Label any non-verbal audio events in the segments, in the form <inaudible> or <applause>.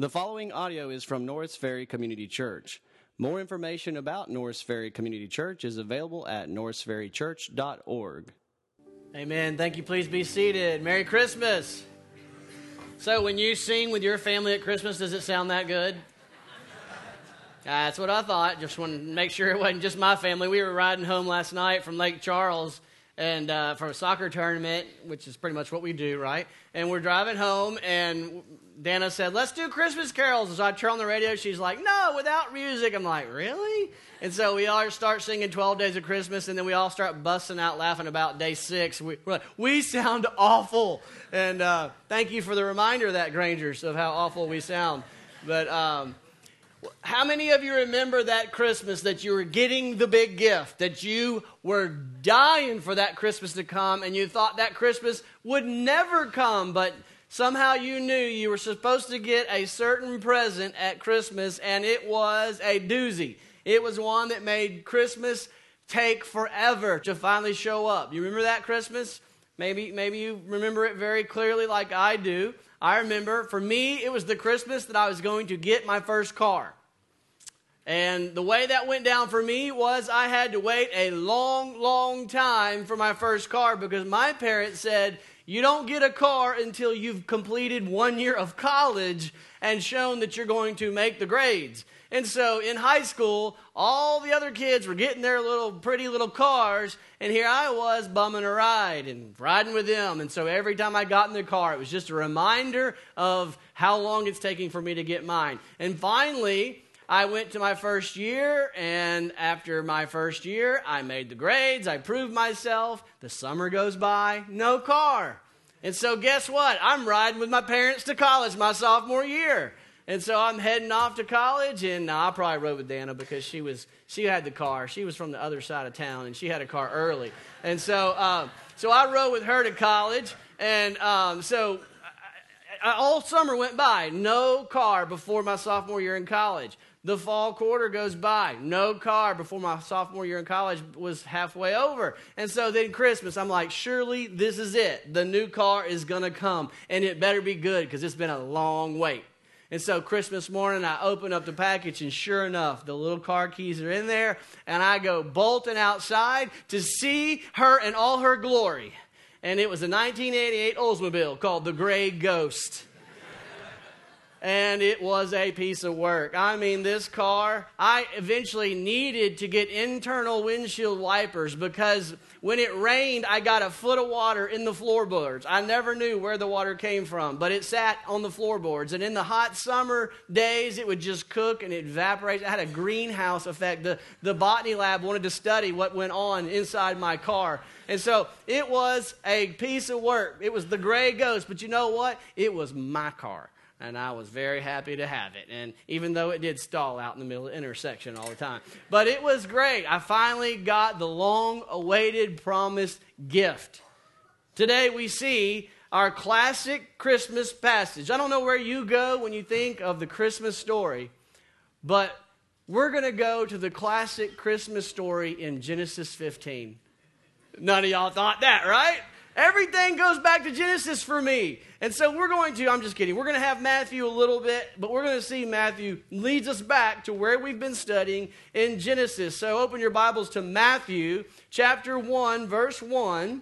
The following audio is from Norris Ferry Community Church. More information about Norris Ferry Community Church is available at norrisferrychurch.org. Amen. Thank you. Please be seated. Merry Christmas. So, when you sing with your family at Christmas, does it sound that good? That's what I thought. Just want to make sure it wasn't just my family. We were riding home last night from Lake Charles and uh, from a soccer tournament, which is pretty much what we do, right? And we're driving home, and Dana said, "Let's do Christmas carols." So I turn on the radio. She's like, "No, without music." I'm like, "Really?" And so we all start singing 12 Days of Christmas, and then we all start busting out laughing about day six. We, are like, we sound awful. And uh, thank you for the reminder that, Grangers, of how awful we sound. But um, how many of you remember that Christmas that you were getting the big gift, that you were dying for that Christmas to come, and you thought that Christmas would never come, but somehow you knew you were supposed to get a certain present at Christmas, and it was a doozy. It was one that made Christmas take forever to finally show up. You remember that Christmas? Maybe, maybe you remember it very clearly, like I do. I remember for me, it was the Christmas that I was going to get my first car. And the way that went down for me was I had to wait a long, long time for my first car because my parents said, You don't get a car until you've completed one year of college and shown that you're going to make the grades. And so in high school, all the other kids were getting their little pretty little cars, and here I was bumming a ride and riding with them. And so every time I got in the car, it was just a reminder of how long it's taking for me to get mine. And finally, I went to my first year, and after my first year, I made the grades, I proved myself. The summer goes by, no car. And so, guess what? I'm riding with my parents to college my sophomore year. And so I'm heading off to college, and I probably rode with Dana because she was she had the car. She was from the other side of town, and she had a car early. And so um, so I rode with her to college, and um, so I, I, all summer went by, no car before my sophomore year in college. The fall quarter goes by, no car before my sophomore year in college was halfway over. And so then Christmas, I'm like, surely this is it. The new car is going to come, and it better be good because it's been a long wait. And so Christmas morning, I open up the package, and sure enough, the little car keys are in there, and I go bolting outside to see her in all her glory. And it was a 1988 Oldsmobile called the Gray Ghost and it was a piece of work. I mean, this car, I eventually needed to get internal windshield wipers because when it rained, I got a foot of water in the floorboards. I never knew where the water came from, but it sat on the floorboards. And in the hot summer days, it would just cook and it evaporate. It had a greenhouse effect. The, the botany lab wanted to study what went on inside my car. And so it was a piece of work. It was the gray ghost, but you know what? It was my car and I was very happy to have it. And even though it did stall out in the middle of the intersection all the time, but it was great. I finally got the long awaited promised gift. Today we see our classic Christmas passage. I don't know where you go when you think of the Christmas story, but we're going to go to the classic Christmas story in Genesis 15. None of y'all thought that, right? Everything goes back to Genesis for me. And so we're going to, I'm just kidding, we're going to have Matthew a little bit, but we're going to see Matthew leads us back to where we've been studying in Genesis. So open your Bibles to Matthew chapter 1, verse 1,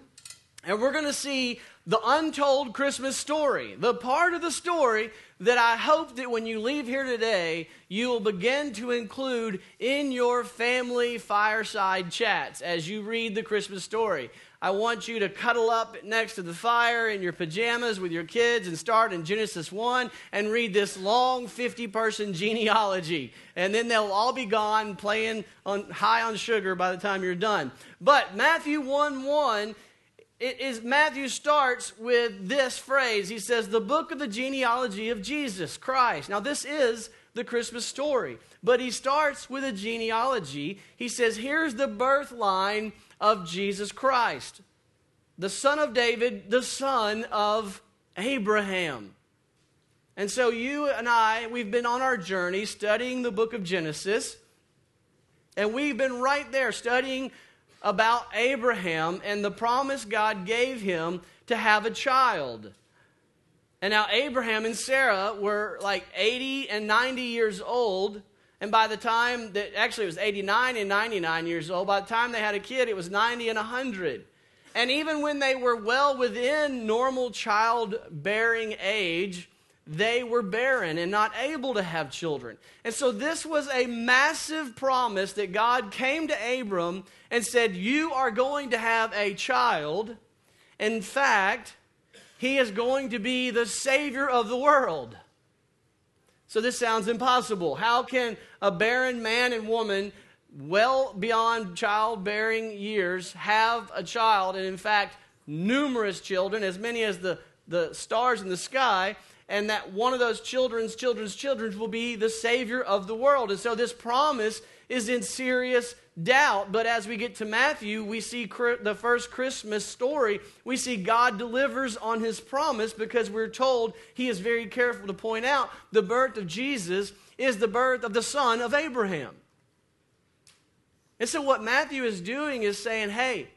and we're going to see the untold Christmas story, the part of the story that I hope that when you leave here today, you will begin to include in your family fireside chats as you read the Christmas story. I want you to cuddle up next to the fire in your pajamas with your kids and start in Genesis 1 and read this long 50 person genealogy. And then they'll all be gone playing on high on sugar by the time you're done. But Matthew 1 1 it is Matthew starts with this phrase. He says, "The book of the genealogy of Jesus Christ." Now this is the Christmas story, but he starts with a genealogy. He says, "Here's the birth line of Jesus Christ, the son of David, the son of Abraham. And so, you and I, we've been on our journey studying the book of Genesis, and we've been right there studying about Abraham and the promise God gave him to have a child. And now Abraham and Sarah were like 80 and 90 years old. And by the time that, actually, it was 89 and 99 years old. By the time they had a kid, it was 90 and 100. And even when they were well within normal childbearing age, they were barren and not able to have children. And so this was a massive promise that God came to Abram and said, You are going to have a child. In fact, he is going to be the Savior of the world. So this sounds impossible. How can a barren man and woman, well beyond childbearing years, have a child, and in fact, numerous children, as many as the, the stars in the sky, and that one of those children's children's children will be the Savior of the world? And so this promise is in serious doubt. But as we get to Matthew, we see the first Christmas story. We see God delivers on his promise because we're told he is very careful to point out the birth of Jesus is the birth of the son of Abraham. And so, what Matthew is doing is saying, hey,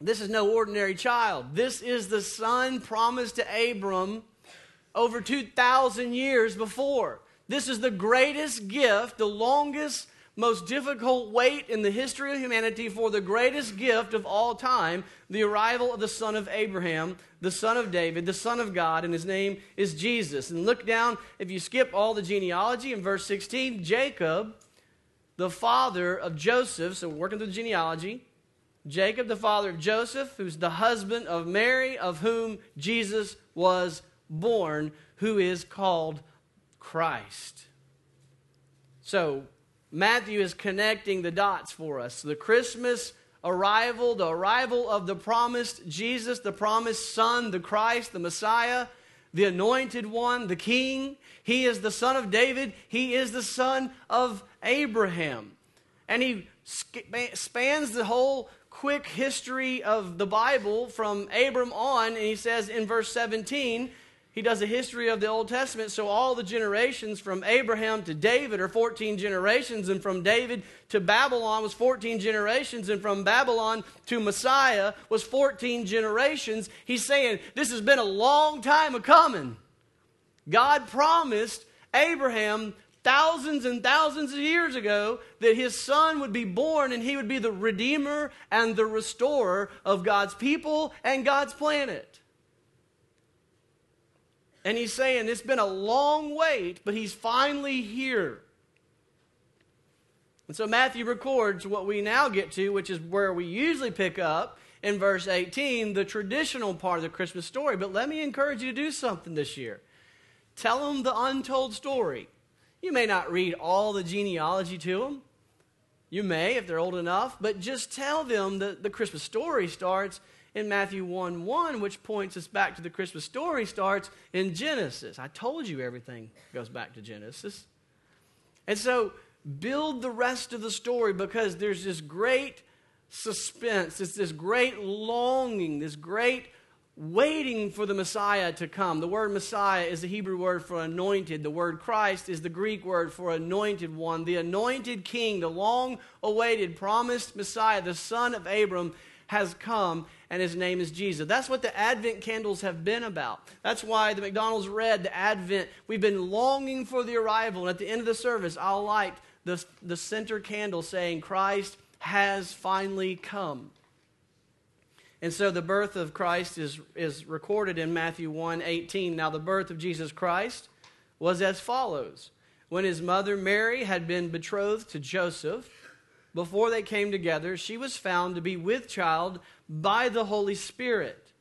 this is no ordinary child. This is the son promised to Abram over 2,000 years before. This is the greatest gift, the longest most difficult wait in the history of humanity for the greatest gift of all time the arrival of the son of Abraham, the son of David, the son of God, and his name is Jesus. And look down, if you skip all the genealogy in verse 16, Jacob, the father of Joseph, so we're working through the genealogy. Jacob, the father of Joseph, who's the husband of Mary, of whom Jesus was born, who is called Christ. So, Matthew is connecting the dots for us. The Christmas arrival, the arrival of the promised Jesus, the promised Son, the Christ, the Messiah, the anointed one, the King. He is the son of David. He is the son of Abraham. And he spans the whole quick history of the Bible from Abram on, and he says in verse 17, he does a history of the Old Testament. So all the generations from Abraham to David are 14 generations, and from David to Babylon was 14 generations, and from Babylon to Messiah was 14 generations. He's saying this has been a long time of coming. God promised Abraham thousands and thousands of years ago that his son would be born and he would be the redeemer and the restorer of God's people and God's planet. And he's saying it's been a long wait, but he's finally here. And so Matthew records what we now get to, which is where we usually pick up in verse 18, the traditional part of the Christmas story. But let me encourage you to do something this year. Tell them the untold story. You may not read all the genealogy to them. You may if they're old enough, but just tell them that the Christmas story starts in Matthew 1 1, which points us back to the Christmas story, starts in Genesis. I told you everything goes back to Genesis. And so build the rest of the story because there's this great suspense, it's this great longing, this great waiting for the Messiah to come. The word Messiah is the Hebrew word for anointed. The word Christ is the Greek word for anointed one. The anointed king, the long awaited, promised Messiah, the son of Abram, has come and his name is Jesus. That's what the Advent candles have been about. That's why the McDonald's red, the Advent, we've been longing for the arrival. And at the end of the service, I'll light the, the center candle saying, Christ has finally come. And so the birth of Christ is, is recorded in Matthew 1 18. Now, the birth of Jesus Christ was as follows. When his mother Mary had been betrothed to Joseph, before they came together, she was found to be with child by the Holy Spirit.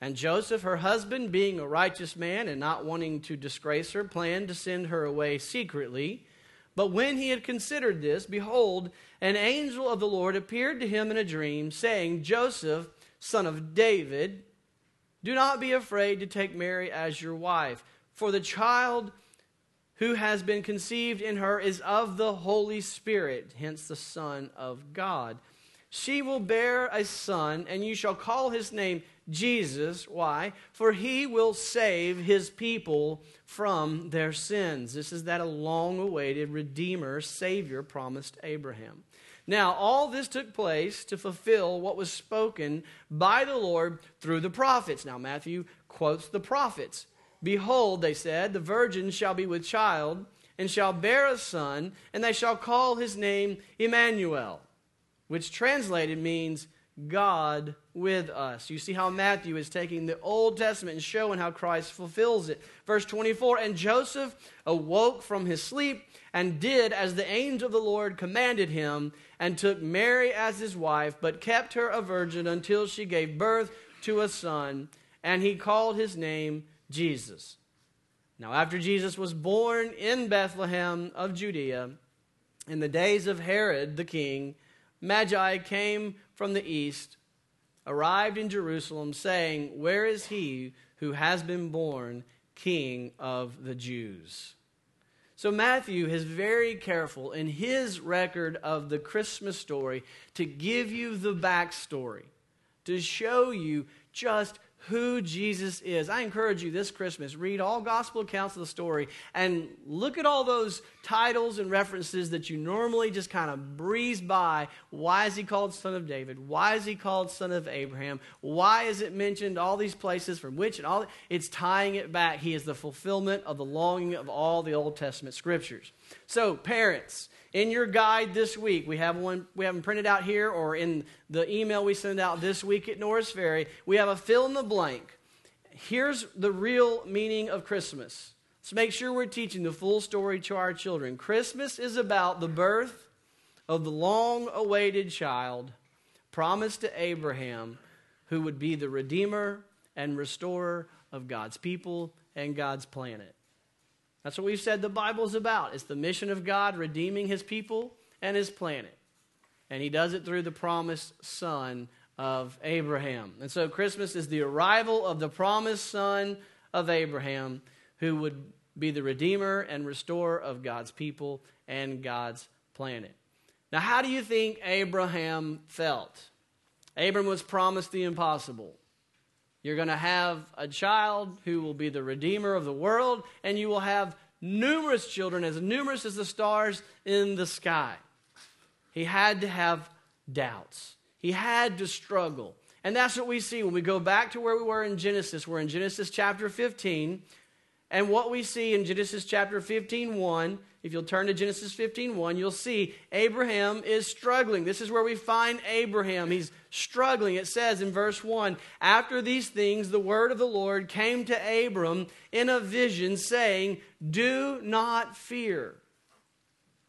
And Joseph, her husband, being a righteous man and not wanting to disgrace her, planned to send her away secretly. But when he had considered this, behold, an angel of the Lord appeared to him in a dream, saying, Joseph, son of David, do not be afraid to take Mary as your wife, for the child who has been conceived in her is of the Holy Spirit, hence the Son of God. She will bear a son, and you shall call his name Jesus. Why? For he will save his people from their sins. This is that long awaited Redeemer, Savior promised Abraham. Now, all this took place to fulfill what was spoken by the Lord through the prophets. Now, Matthew quotes the prophets. Behold, they said, the virgin shall be with child and shall bear a son, and they shall call his name Emmanuel, which translated means God with us. You see how Matthew is taking the Old Testament and showing how Christ fulfills it. Verse 24 And Joseph awoke from his sleep and did as the angel of the Lord commanded him, and took Mary as his wife, but kept her a virgin until she gave birth to a son, and he called his name Jesus. Now, after Jesus was born in Bethlehem of Judea, in the days of Herod the king, Magi came from the east, arrived in Jerusalem, saying, Where is he who has been born king of the Jews? So, Matthew is very careful in his record of the Christmas story to give you the backstory, to show you just who Jesus is. I encourage you this Christmas, read all gospel accounts of the story and look at all those titles and references that you normally just kind of breeze by. Why is he called son of David? Why is he called son of Abraham? Why is it mentioned all these places from which and all it's tying it back. He is the fulfillment of the longing of all the Old Testament scriptures. So, parents, in your guide this week, we have one we have them printed out here or in the email we send out this week at Norris Ferry. We have a fill in the blank. Here's the real meaning of Christmas. Let's make sure we're teaching the full story to our children. Christmas is about the birth of the long awaited child promised to Abraham, who would be the redeemer and restorer of God's people and God's planet. That's what we've said the Bible's about. It's the mission of God redeeming his people and his planet. And he does it through the promised son of Abraham. And so Christmas is the arrival of the promised son of Abraham who would be the redeemer and restorer of God's people and God's planet. Now, how do you think Abraham felt? Abram was promised the impossible. You're going to have a child who will be the redeemer of the world, and you will have numerous children, as numerous as the stars in the sky. He had to have doubts, he had to struggle. And that's what we see when we go back to where we were in Genesis. We're in Genesis chapter 15. And what we see in Genesis chapter 15, 1 if you'll turn to Genesis 15 1, you'll see Abraham is struggling. This is where we find Abraham. He's struggling. It says in verse 1 After these things, the word of the Lord came to Abram in a vision, saying, Do not fear.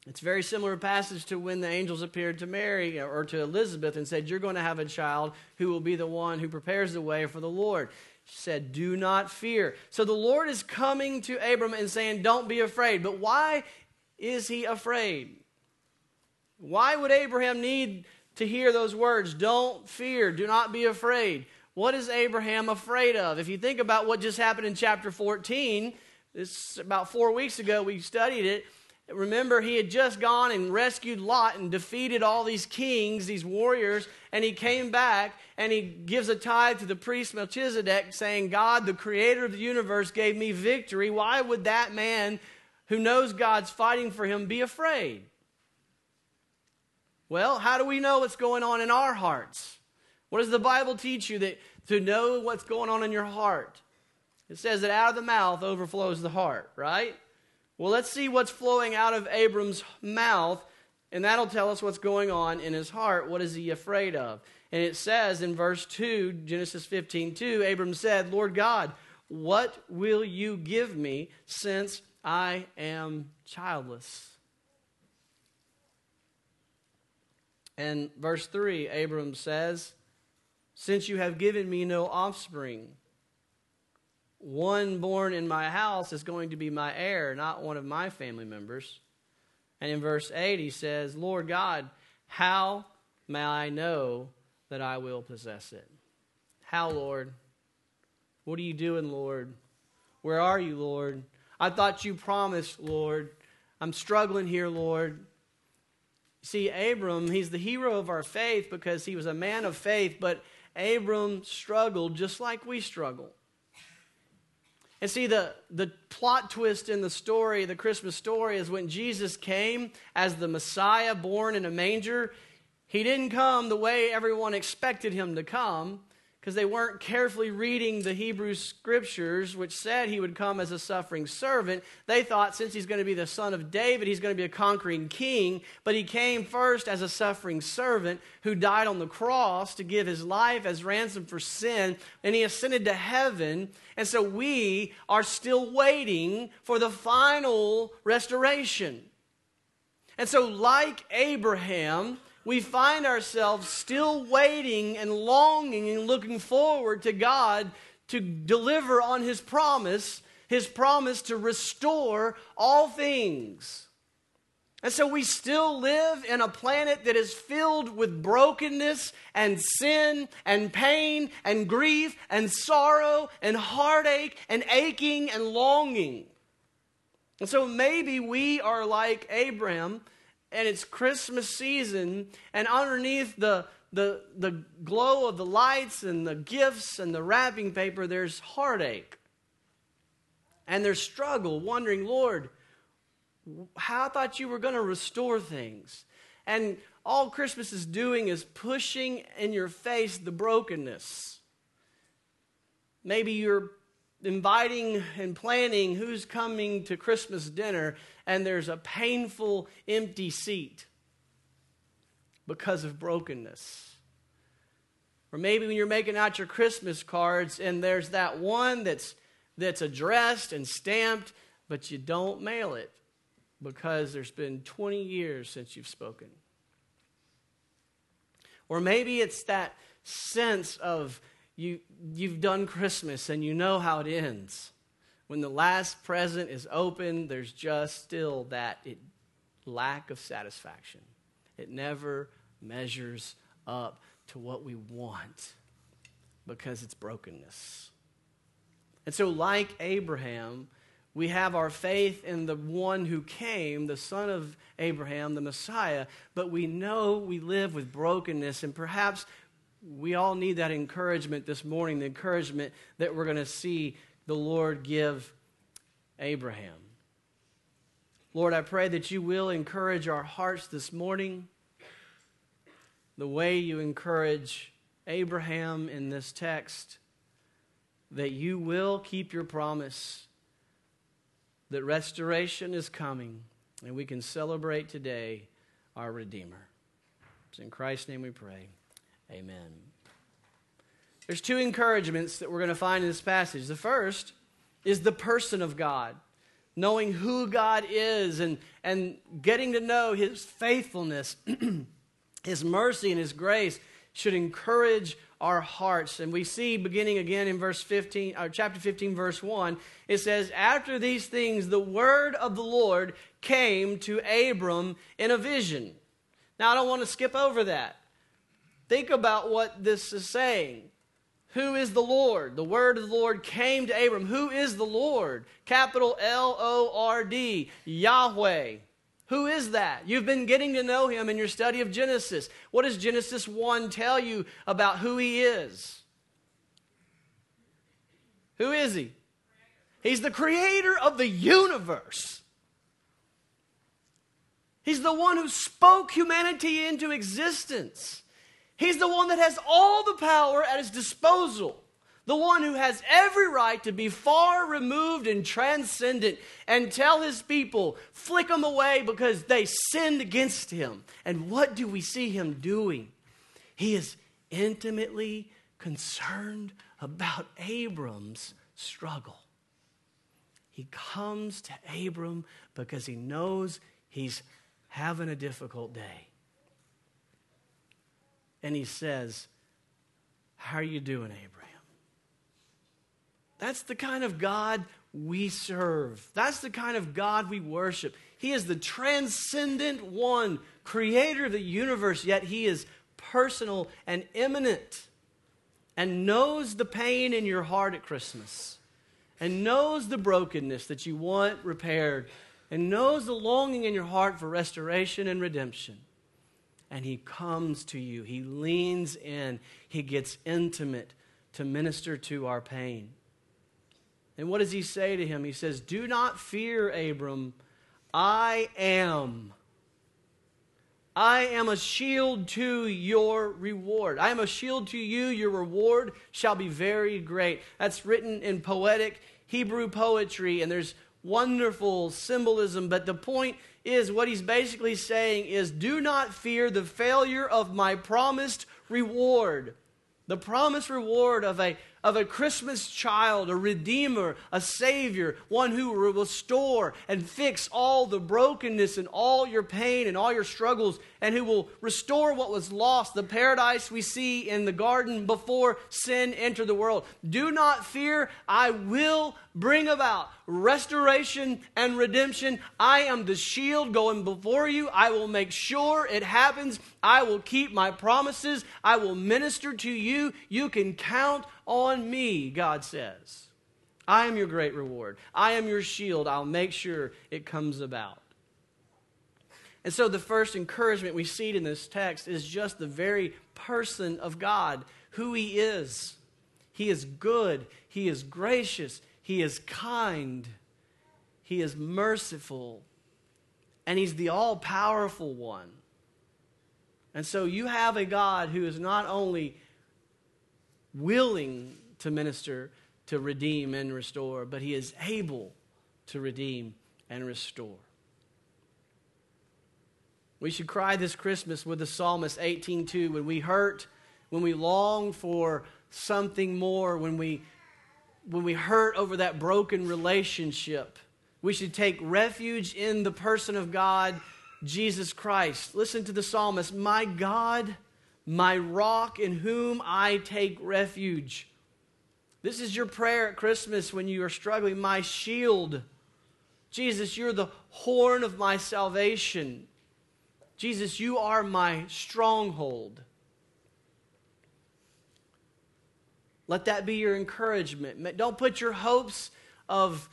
It's very similar passage to when the angels appeared to Mary uh, or to Elizabeth and said, You're going to have a child who will be the one who prepares the way for the Lord. Said, Do not fear. So the Lord is coming to Abram and saying, Don't be afraid. But why is he afraid? Why would Abraham need to hear those words? Don't fear, do not be afraid. What is Abraham afraid of? If you think about what just happened in chapter 14, this about four weeks ago, we studied it. Remember, he had just gone and rescued Lot and defeated all these kings, these warriors, and he came back and he gives a tithe to the priest Melchizedek, saying, God, the creator of the universe, gave me victory. Why would that man who knows God's fighting for him be afraid? Well, how do we know what's going on in our hearts? What does the Bible teach you that to know what's going on in your heart? It says that out of the mouth overflows the heart, right? Well, let's see what's flowing out of Abram's mouth, and that'll tell us what's going on in his heart. What is he afraid of? And it says in verse 2, Genesis 15 2, Abram said, Lord God, what will you give me since I am childless. And verse 3, Abram says, Since you have given me no offspring, one born in my house is going to be my heir, not one of my family members. And in verse 8, he says, Lord God, how may I know that I will possess it? How, Lord? What are you doing, Lord? Where are you, Lord? I thought you promised, Lord. I'm struggling here, Lord. See, Abram, he's the hero of our faith because he was a man of faith, but Abram struggled just like we struggle. And see, the, the plot twist in the story, the Christmas story, is when Jesus came as the Messiah born in a manger, he didn't come the way everyone expected him to come. Because they weren't carefully reading the Hebrew scriptures, which said he would come as a suffering servant. They thought since he's going to be the son of David, he's going to be a conquering king. But he came first as a suffering servant who died on the cross to give his life as ransom for sin, and he ascended to heaven. And so we are still waiting for the final restoration. And so, like Abraham, we find ourselves still waiting and longing and looking forward to God to deliver on His promise, His promise to restore all things. And so we still live in a planet that is filled with brokenness and sin and pain and grief and sorrow and heartache and aching and longing. And so maybe we are like Abraham and it's Christmas season, and underneath the, the, the glow of the lights and the gifts and the wrapping paper, there's heartache. And there's struggle, wondering, Lord, how I thought you were going to restore things. And all Christmas is doing is pushing in your face the brokenness. Maybe you're inviting and planning who's coming to Christmas dinner, and there's a painful empty seat because of brokenness. Or maybe when you're making out your Christmas cards and there's that one that's, that's addressed and stamped, but you don't mail it because there's been 20 years since you've spoken. Or maybe it's that sense of you, you've done Christmas and you know how it ends. When the last present is open, there's just still that it, lack of satisfaction. It never measures up to what we want because it's brokenness. And so, like Abraham, we have our faith in the one who came, the son of Abraham, the Messiah, but we know we live with brokenness, and perhaps we all need that encouragement this morning, the encouragement that we're going to see the Lord give Abraham. Lord, I pray that you will encourage our hearts this morning the way you encourage Abraham in this text, that you will keep your promise, that restoration is coming, and we can celebrate today our Redeemer. It's in Christ's name we pray. Amen. There's two encouragements that we're going to find in this passage. The first is the person of God, knowing who God is and, and getting to know his faithfulness, <clears throat> his mercy, and his grace should encourage our hearts. And we see beginning again in verse 15, or chapter 15, verse 1, it says, After these things, the word of the Lord came to Abram in a vision. Now, I don't want to skip over that. Think about what this is saying. Who is the Lord? The word of the Lord came to Abram. Who is the Lord? Capital L O R D, Yahweh. Who is that? You've been getting to know him in your study of Genesis. What does Genesis 1 tell you about who he is? Who is he? He's the creator of the universe. He's the one who spoke humanity into existence. He's the one that has all the power at his disposal. The one who has every right to be far removed and transcendent and tell his people, flick them away because they sinned against him. And what do we see him doing? He is intimately concerned about Abram's struggle. He comes to Abram because he knows he's having a difficult day and he says, How are you doing, Abraham? That's the kind of God we serve. That's the kind of God we worship. He is the transcendent one, creator of the universe, yet he is personal and immanent and knows the pain in your heart at Christmas and knows the brokenness that you want repaired and knows the longing in your heart for restoration and redemption and he comes to you. He leans in, he gets intimate to minister to our pain. And what does he say to him? He says, Do not fear, Abram. I am. I am a shield to your reward. I am a shield to you. Your reward shall be very great. That's written in poetic Hebrew poetry, and there's wonderful symbolism. But the point is, what he's basically saying is do not fear the failure of my promised reward. The promised reward of a of a Christmas child, a redeemer, a savior, one who will restore and fix all the brokenness and all your pain and all your struggles, and who will restore what was lost, the paradise we see in the garden before sin entered the world. Do not fear, I will bring about restoration and redemption. I am the shield going before you. I will make sure it happens. I will keep my promises. I will minister to you. You can count on me, God says. I am your great reward. I am your shield. I'll make sure it comes about. And so, the first encouragement we see in this text is just the very person of God, who He is. He is good, He is gracious, He is kind, He is merciful, and He's the all powerful one. And so, you have a God who is not only willing to minister, to redeem and restore, but he is able to redeem and restore. We should cry this Christmas with the psalmist 18:2 when we hurt, when we long for something more, when we when we hurt over that broken relationship. We should take refuge in the person of God, Jesus Christ. Listen to the psalmist, "My God, my rock in whom I take refuge. This is your prayer at Christmas when you are struggling. My shield. Jesus, you're the horn of my salvation. Jesus, you are my stronghold. Let that be your encouragement. Don't put your hopes of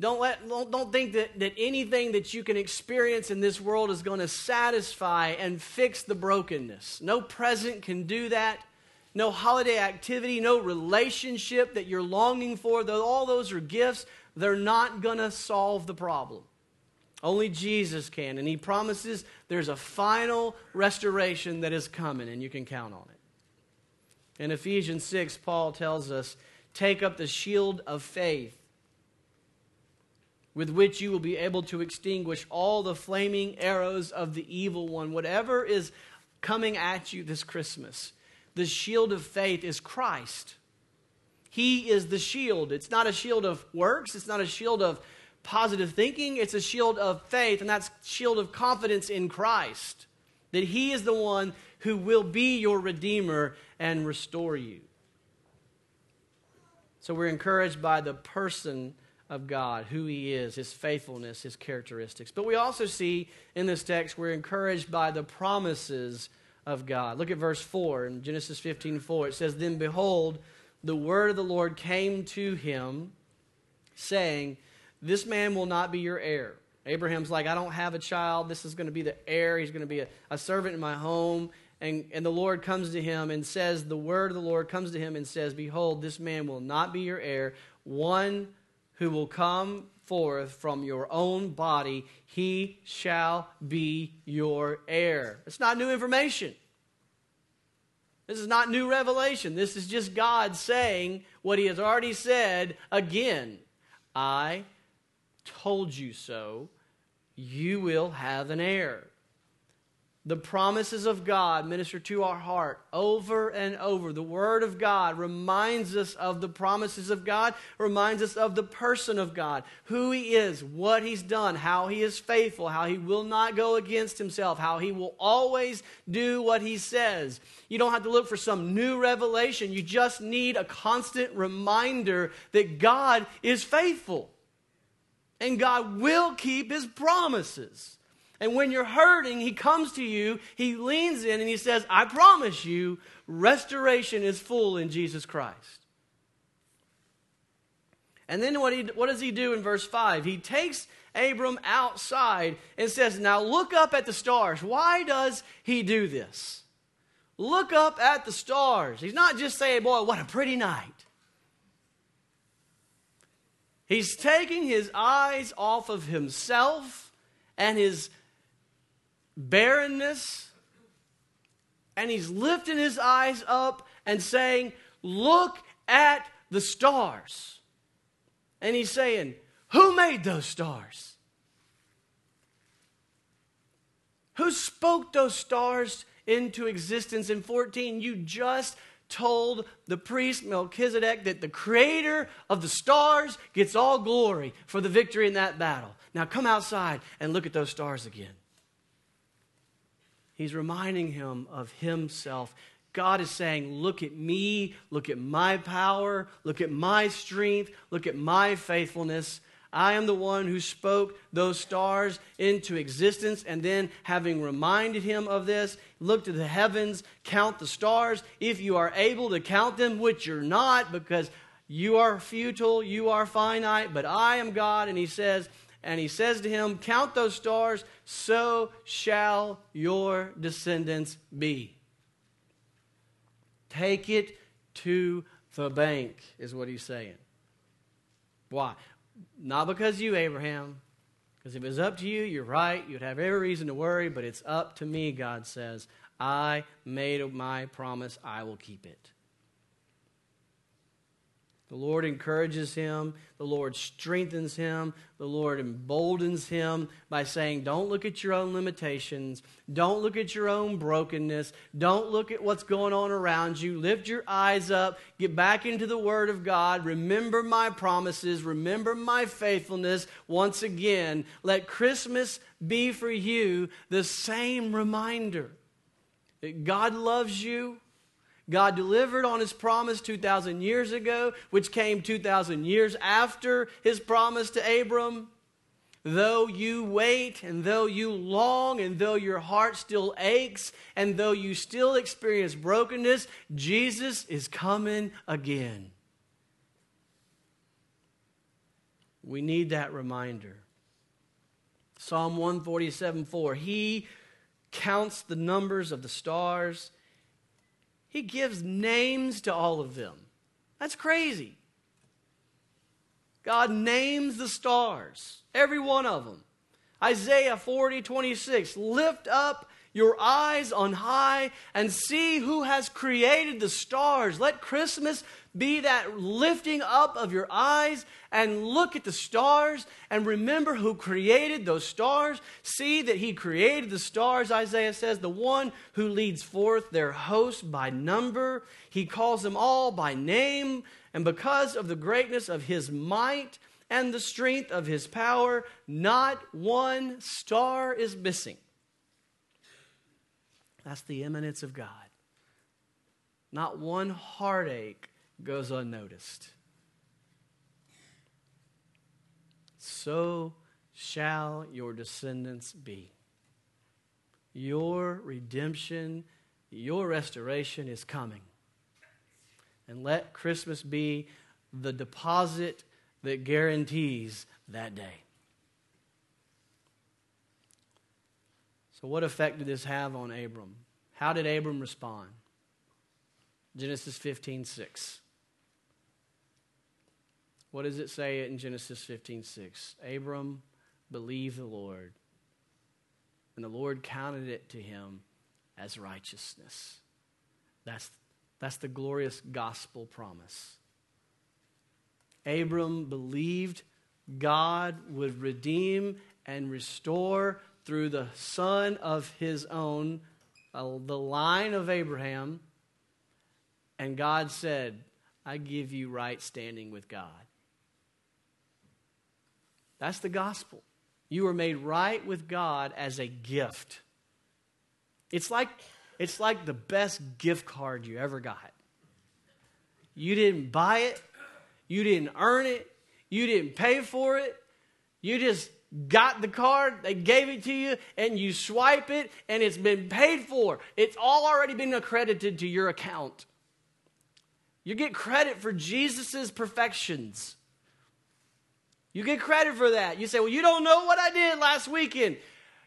don't, let, don't, think that, that anything that you can experience in this world is going to satisfy and fix the brokenness. No present can do that. No holiday activity, no relationship that you're longing for. Though all those are gifts, they're not going to solve the problem. Only Jesus can. And He promises there's a final restoration that is coming, and you can count on it. In Ephesians 6, Paul tells us take up the shield of faith with which you will be able to extinguish all the flaming arrows of the evil one. Whatever is coming at you this Christmas, the shield of faith is Christ. He is the shield. It's not a shield of works, it's not a shield of positive thinking, it's a shield of faith, and that's shield of confidence in Christ. That He is the one who will be your Redeemer and restore you. So we're encouraged by the person of God, who He is, His faithfulness, His characteristics. But we also see in this text, we're encouraged by the promises of God. Look at verse 4 in Genesis 15 4. It says, Then behold, the word of the Lord came to him, saying, This man will not be your heir. Abraham's like, I don't have a child. This is going to be the heir. He's going to be a, a servant in my home. And, and the Lord comes to him and says, The word of the Lord comes to him and says, Behold, this man will not be your heir. One who will come forth from your own body, he shall be your heir. It's not new information. This is not new revelation. This is just God saying what he has already said again. I told you so. You will have an heir. The promises of God minister to our heart over and over. The Word of God reminds us of the promises of God, reminds us of the person of God, who He is, what He's done, how He is faithful, how He will not go against Himself, how He will always do what He says. You don't have to look for some new revelation. You just need a constant reminder that God is faithful and God will keep His promises. And when you're hurting, he comes to you, he leans in, and he says, I promise you, restoration is full in Jesus Christ. And then what, he, what does he do in verse 5? He takes Abram outside and says, Now look up at the stars. Why does he do this? Look up at the stars. He's not just saying, Boy, what a pretty night. He's taking his eyes off of himself and his barrenness, and he's lifting his eyes up and saying, Look at the stars. And he's saying, Who made those stars? Who spoke those stars into existence in 14? You just told the priest Melchizedek that the creator of the stars gets all glory for the victory in that battle. Now come outside and look at those stars again. He's reminding him of himself. God is saying, Look at me, look at my power, look at my strength, look at my faithfulness. I am the one who spoke those stars into existence. And then, having reminded him of this, look to the heavens, count the stars. If you are able to count them, which you're not, because you are futile, you are finite, but I am God. And he says, and he says to him, Count those stars, so shall your descendants be. Take it to the bank, is what he's saying. Why? Not because you, Abraham, because if it was up to you, you're right. You'd have every reason to worry, but it's up to me, God says. I made my promise, I will keep it. The Lord encourages him. The Lord strengthens him. The Lord emboldens him by saying, Don't look at your own limitations. Don't look at your own brokenness. Don't look at what's going on around you. Lift your eyes up. Get back into the Word of God. Remember my promises. Remember my faithfulness. Once again, let Christmas be for you the same reminder that God loves you God delivered on his promise 2,000 years ago, which came 2,000 years after his promise to Abram. Though you wait, and though you long, and though your heart still aches, and though you still experience brokenness, Jesus is coming again. We need that reminder. Psalm 147 4 He counts the numbers of the stars he gives names to all of them. That's crazy. God names the stars, every one of them. Isaiah 40, 26. Lift up your eyes on high and see who has created the stars. Let Christmas be that lifting up of your eyes and look at the stars and remember who created those stars. See that He created the stars, Isaiah says, the one who leads forth their host by number. He calls them all by name. And because of the greatness of His might and the strength of His power, not one star is missing. That's the immanence of God. Not one heartache goes unnoticed. So shall your descendants be. Your redemption, your restoration is coming. And let Christmas be the deposit that guarantees that day. So, what effect did this have on Abram? How did Abram respond? Genesis 15 6. What does it say in Genesis 15 6? Abram believed the Lord, and the Lord counted it to him as righteousness. That's, that's the glorious gospel promise. Abram believed God would redeem and restore through the son of his own, uh, the line of Abraham. And God said, I give you right standing with God. That's the gospel. You are made right with God as a gift. It's like, it's like the best gift card you ever got. You didn't buy it, you didn't earn it, you didn't pay for it. You just got the card, they gave it to you, and you swipe it, and it's been paid for. It's all already been accredited to your account. You get credit for Jesus' perfections. You get credit for that. You say, Well, you don't know what I did last weekend.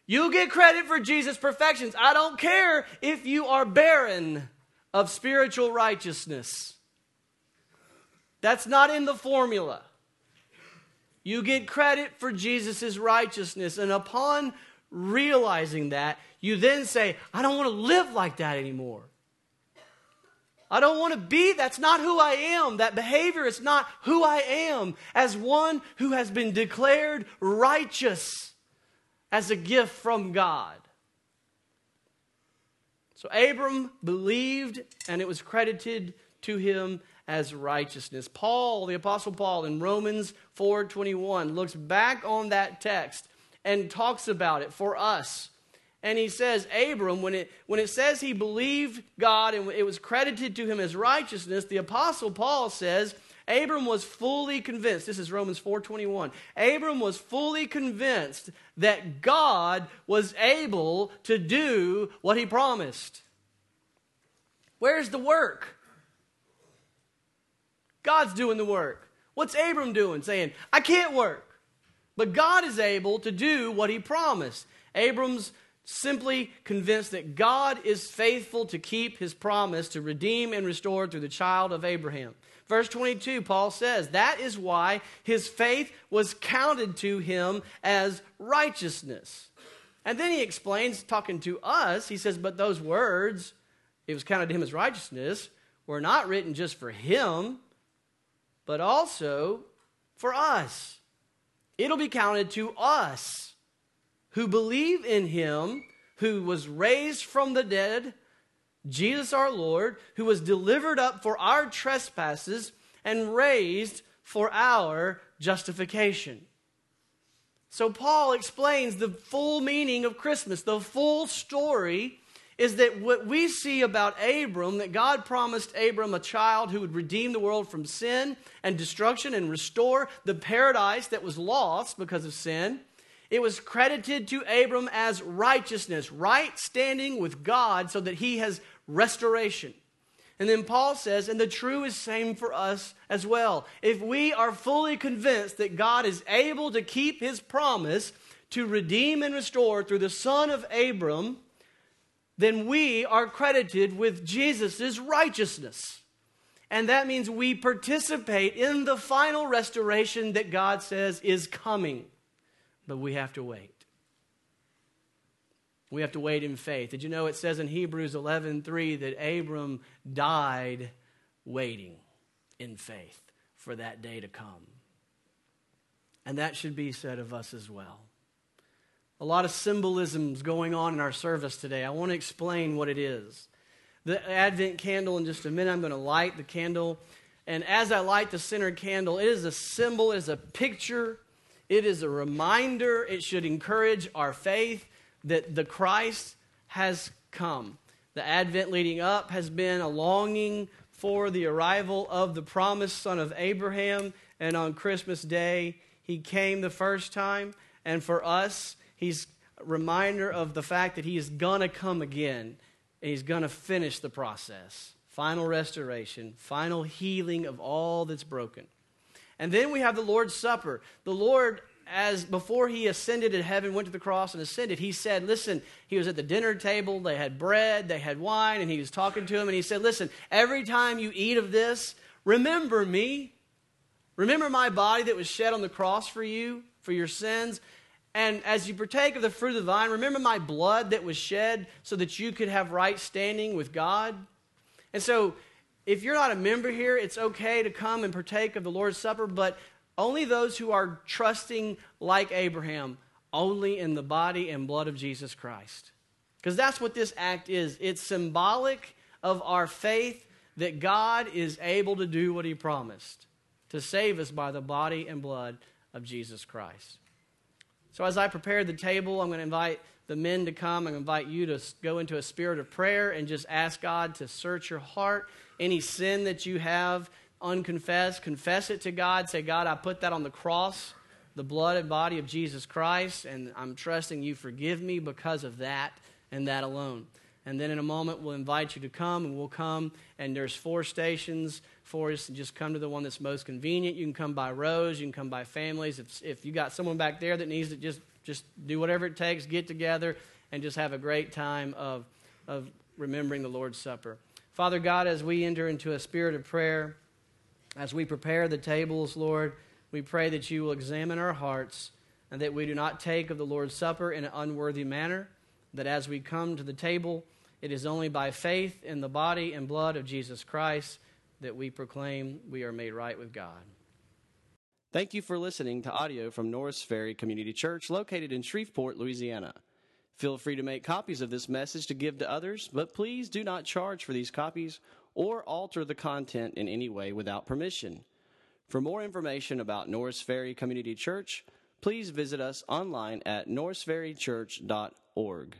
You get credit for Jesus' perfections. I don't care if you are barren of spiritual righteousness. That's not in the formula. You get credit for Jesus' righteousness. And upon realizing that, you then say, I don't want to live like that anymore. I don't want to be, that's not who I am. That behavior is not who I am as one who has been declared righteous as a gift from God. So Abram believed, and it was credited to him as righteousness. Paul, the apostle Paul in Romans 4:21 looks back on that text and talks about it for us. And he says, Abram, when it, when it says he believed God and it was credited to him as righteousness, the apostle Paul says, Abram was fully convinced. This is Romans 4:21. Abram was fully convinced that God was able to do what he promised. Where's the work? God's doing the work. What's Abram doing? Saying, I can't work. But God is able to do what he promised. Abram's simply convinced that God is faithful to keep his promise to redeem and restore through the child of Abraham. Verse 22, Paul says, That is why his faith was counted to him as righteousness. And then he explains, talking to us, he says, But those words, it was counted to him as righteousness, were not written just for him, but also for us. It'll be counted to us who believe in him who was raised from the dead, Jesus our Lord, who was delivered up for our trespasses and raised for our justification. So Paul explains the full meaning of Christmas, the full story is that what we see about Abram, that God promised Abram a child who would redeem the world from sin and destruction and restore the paradise that was lost because of sin. It was credited to Abram as righteousness, right standing with God, so that he has restoration. And then Paul says, and the true is same for us as well. If we are fully convinced that God is able to keep his promise to redeem and restore through the son of Abram, then we are credited with Jesus' righteousness. And that means we participate in the final restoration that God says is coming. But we have to wait. We have to wait in faith. Did you know it says in Hebrews 11:3 that Abram died waiting in faith for that day to come. And that should be said of us as well a lot of symbolisms going on in our service today. I want to explain what it is. The Advent candle, in just a minute, I'm going to light the candle. And as I light the center candle, it is a symbol, it is a picture, it is a reminder. It should encourage our faith that the Christ has come. The Advent leading up has been a longing for the arrival of the promised son of Abraham. And on Christmas Day, he came the first time. And for us, he's a reminder of the fact that he is going to come again and he's going to finish the process. Final restoration, final healing of all that's broken. And then we have the Lord's Supper. The Lord, as before he ascended to heaven, went to the cross and ascended, he said, Listen, he was at the dinner table, they had bread, they had wine, and he was talking to him, and he said, Listen, every time you eat of this, remember me. Remember my body that was shed on the cross for you, for your sins. And as you partake of the fruit of the vine, remember my blood that was shed so that you could have right standing with God. And so, if you're not a member here, it's okay to come and partake of the Lord's Supper, but only those who are trusting like Abraham, only in the body and blood of Jesus Christ. Because that's what this act is. It's symbolic of our faith that God is able to do what he promised to save us by the body and blood of Jesus Christ. So, as I prepare the table, I'm going to invite the men to come. I'm going to invite you to go into a spirit of prayer and just ask God to search your heart. Any sin that you have unconfessed, confess it to God. Say, God, I put that on the cross, the blood and body of Jesus Christ, and I'm trusting you forgive me because of that and that alone. And then in a moment, we'll invite you to come, and we'll come. And there's four stations for us. Just come to the one that's most convenient. You can come by rows. You can come by families. If, if you got someone back there that needs to just, just do whatever it takes, get together, and just have a great time of, of remembering the Lord's Supper. Father God, as we enter into a spirit of prayer, as we prepare the tables, Lord, we pray that you will examine our hearts and that we do not take of the Lord's Supper in an unworthy manner, that as we come to the table, it is only by faith in the body and blood of Jesus Christ that we proclaim we are made right with God. Thank you for listening to audio from Norris Ferry Community Church located in Shreveport, Louisiana. Feel free to make copies of this message to give to others, but please do not charge for these copies or alter the content in any way without permission. For more information about Norris Ferry Community Church, please visit us online at norrisferrychurch.org.